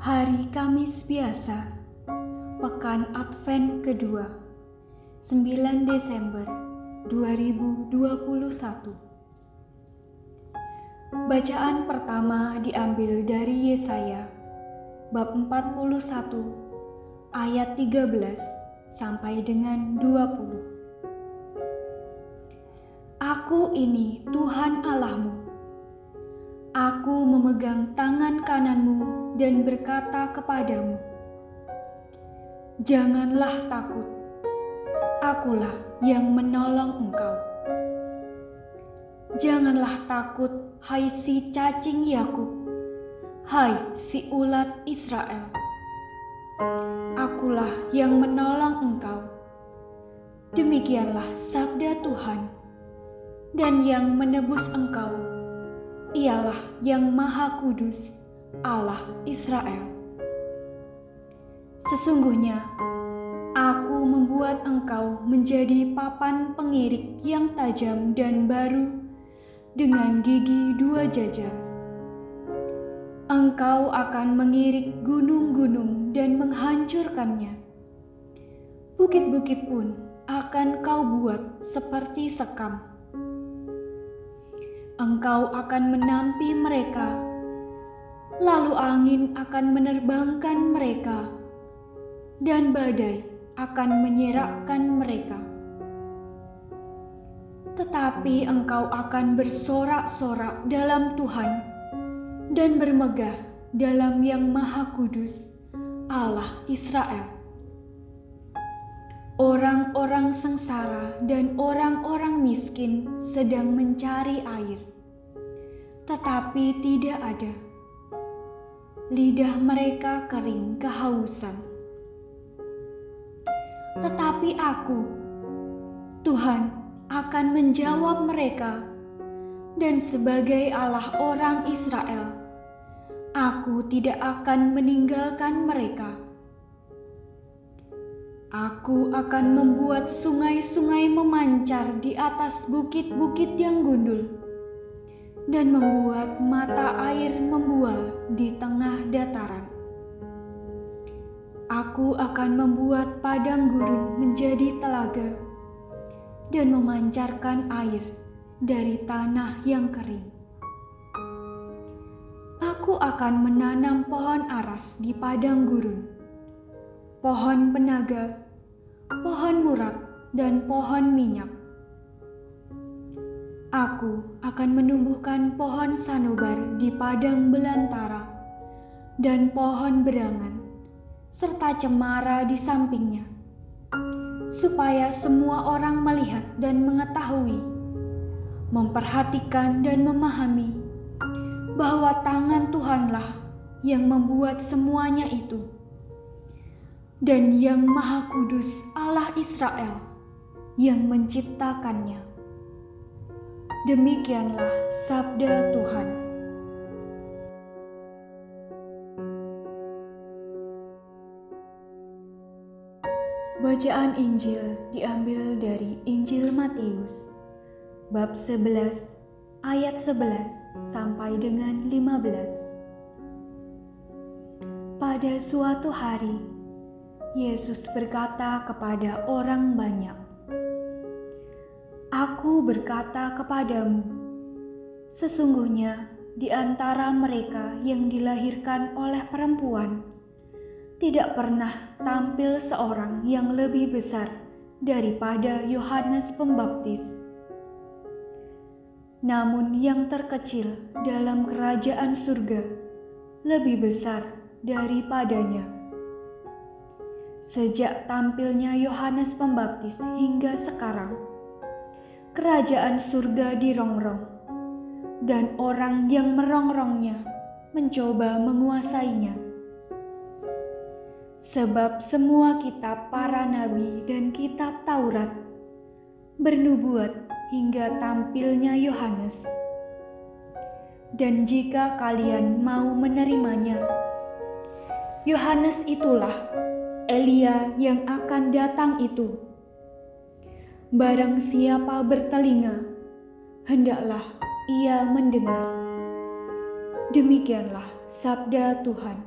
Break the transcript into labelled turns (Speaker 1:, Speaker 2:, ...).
Speaker 1: Hari Kamis biasa, Pekan Advent kedua, 9 Desember 2021. Bacaan pertama diambil dari Yesaya, bab 41, ayat 13 sampai dengan 20. Aku ini Tuhan Allahmu. Aku memegang tangan kananmu dan berkata kepadamu, "Janganlah takut, Akulah yang menolong engkau. Janganlah takut, hai si cacing Yakub, hai si ulat Israel. Akulah yang menolong engkau." Demikianlah sabda Tuhan, dan yang menebus engkau ialah Yang Maha Kudus Allah Israel. Sesungguhnya, aku membuat engkau menjadi papan pengirik yang tajam dan baru dengan gigi dua jajar. Engkau akan mengirik gunung-gunung dan menghancurkannya. Bukit-bukit pun akan kau buat seperti sekam. Engkau akan menampi mereka lalu angin akan menerbangkan mereka, dan badai akan menyerakkan mereka. Tetapi engkau akan bersorak-sorak dalam Tuhan dan bermegah dalam Yang Maha Kudus, Allah Israel. Orang-orang sengsara dan orang-orang miskin sedang mencari air, tetapi tidak ada lidah mereka kering kehausan. Tetapi aku, Tuhan, akan menjawab mereka, dan sebagai Allah orang Israel, aku tidak akan meninggalkan mereka. Aku akan membuat sungai-sungai memancar di atas bukit-bukit yang gundul dan membuat mata air membual di tengah dataran. Aku akan membuat padang gurun menjadi telaga dan memancarkan air dari tanah yang kering. Aku akan menanam pohon aras di padang gurun, pohon penaga, pohon murad, dan pohon minyak Aku akan menumbuhkan pohon sanobar di padang belantara dan pohon berangan, serta cemara di sampingnya, supaya semua orang melihat dan mengetahui, memperhatikan dan memahami bahwa tangan Tuhanlah yang membuat semuanya itu, dan yang Maha Kudus Allah Israel yang menciptakannya. Demikianlah sabda Tuhan. Bacaan Injil diambil dari Injil Matius bab 11 ayat 11 sampai dengan 15. Pada suatu hari Yesus berkata kepada orang banyak, Aku berkata kepadamu, sesungguhnya di antara mereka yang dilahirkan oleh perempuan, tidak pernah tampil seorang yang lebih besar daripada Yohanes Pembaptis. Namun, yang terkecil dalam kerajaan surga lebih besar daripadanya. Sejak tampilnya Yohanes Pembaptis hingga sekarang kerajaan surga dirongrong, dan orang yang merongrongnya mencoba menguasainya. Sebab semua kitab para nabi dan kitab Taurat bernubuat hingga tampilnya Yohanes. Dan jika kalian mau menerimanya, Yohanes itulah Elia yang akan datang itu Barang siapa bertelinga, hendaklah ia mendengar. Demikianlah sabda Tuhan.